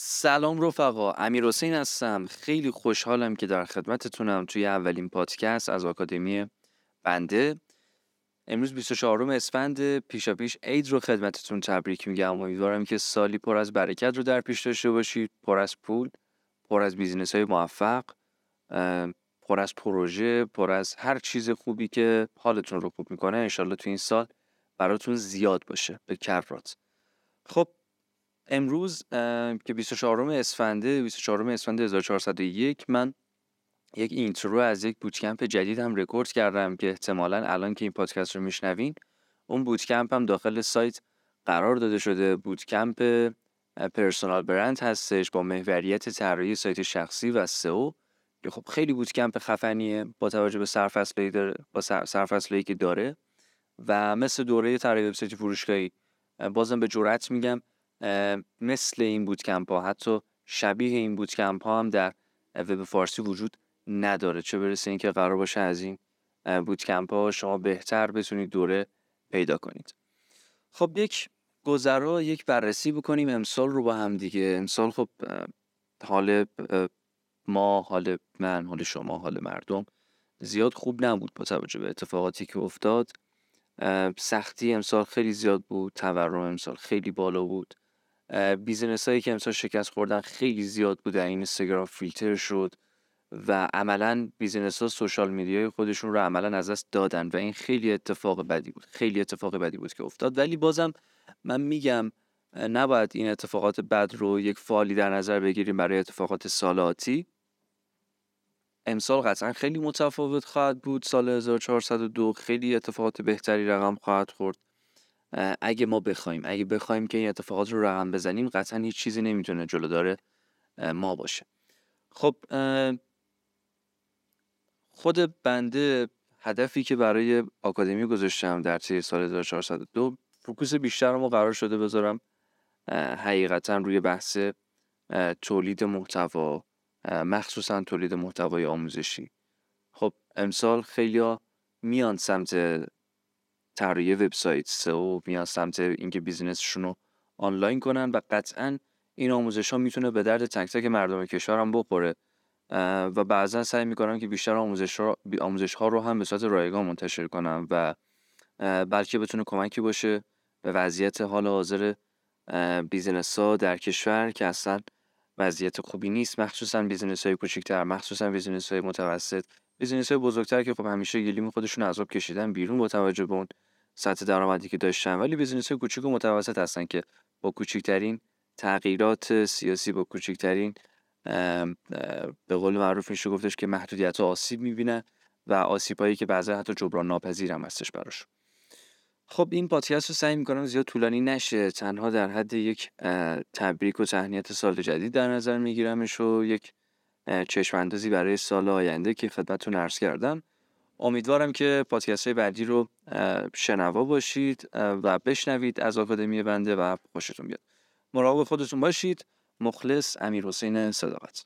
سلام رفقا امیر حسین هستم. خیلی خوشحالم که در خدمتتونم توی اولین پادکست از آکادمی بنده. امروز 24 اسفند پیشا پیش عید رو خدمتتون تبریک میگم. امیدوارم که سالی پر از برکت رو در پیش داشته باشید پر از پول پر از بیزینس های موفق پر از پروژه پر از هر چیز خوبی که حالتون رو خوب می‌کنه. انشالله تو این سال براتون زیاد باشه. به کرات خب امروز که 24 اسفند 24 اسفند 1401 من یک intro از یک bootcamp جدید هم رکورد کردم که احتمالا الان که این پادکست رو میشنوین اون bootcamp هم داخل سایت قرار داده شده. bootcamp personal brand هستش با محوریت طراحی سایت شخصی و SEO که خب خیلی bootcamp خفنیه با توجه به سرفصلی داره با سرفصلی که داره. و مثل دوره طراحی وبسایت فروشگاهی بازم به جرات میگم مثل این بوتکمپ ها حتی شبیه این بوتکمپ ها هم در وب فارسی وجود نداره. چه برسه اینکه قرار باشه از این بوتکمپ ها شما بهتر بتونید دوره پیدا کنید. خب یک گذرا یک بررسی بکنیم. امسال رو با هم دیگه. امسال خب حال ما حال من حال شما حال مردم زیاد خوب نبود با توجه به اتفاقاتی که افتاد. سختی امسال خیلی زیاد بود. تورم امسال خیلی بالا بود. business هایی که امسال شکست خوردن خیلی زیاد بود این اینستاگرام فیلتر شد و عملا business ها social media ی خودشون رو عملا از دست دادن و این خیلی اتفاق بدی بود خیلی اتفاق بدی بود که افتاد. ولی بازم من میگم نباید این اتفاقات بد رو یک فالی در نظر بگیریم برای اتفاقات سال آتی. امسال قطعا خیلی متفاوت خواهد بود. سال 1402 خیلی اتفاقات بهتری رقم خواهد خورد. اگه ما بخوایم اگه بخوایم که این اتفاقات رو رقم بزنیم قطعا هیچ چیزی نمی‌تونه جلودار ما باشه. خب خود بنده هدفی که برای آکادمی گذاشتم در طی سال 1402 فوکوس بیشتر رو قرار شده بذارم. حقیقتا روی بحث تولید محتوا مخصوصا تولید محتوای آموزشی. خب امسال خیلی میان سمت طراحی وبسایت سئو میان سمت اینکه بیزینسشون رو آنلاین کنن و قطعا این آموزش ها می‌تونه به درد تک تک مردم کشور هم بخوره و بعضا سعی می‌کنم که بیشتر آموزش ها, آموزش ها رو هم به صورت رایگان منتشر کنم و بلکه بتونه کمکی باشه به وضعیت حال حاضر business ها در کشور که اصلا وضعیت خوبی نیست. مخصوصا business های کوچیک‌تر مخصوصا business های متوسط. business های بزرگتر که خب همیشه گلیم خودشون از آب کشیدن بیرون با توجه به اون سطح درآمدی که داشتن. ولی business های کوچیک و متوسط هستن که با کوچکترین تغییرات سیاسی با کوچکترین به قول معروف میشه گفتش که محدودیت آسیب می‌بینن و آسیب هایی که بعضا حتی جبران ناپذیر هم هستش براش. خب این پادکست رو سعی می‌کنم زیاد طولانی نشه. تنها در حد یک تبریک و تهنیت سال جدید در نظر میگیرمش و یک چشم اندازی برای سال آینده که خدمتتون عرض کردم. امیدوارم که پادکست های بعدی رو شنوا باشید و بشنوید از آکادمی بنده و خوشتون بیاد. مراقب خودتون باشید. مخلص امیر حسین صداقت.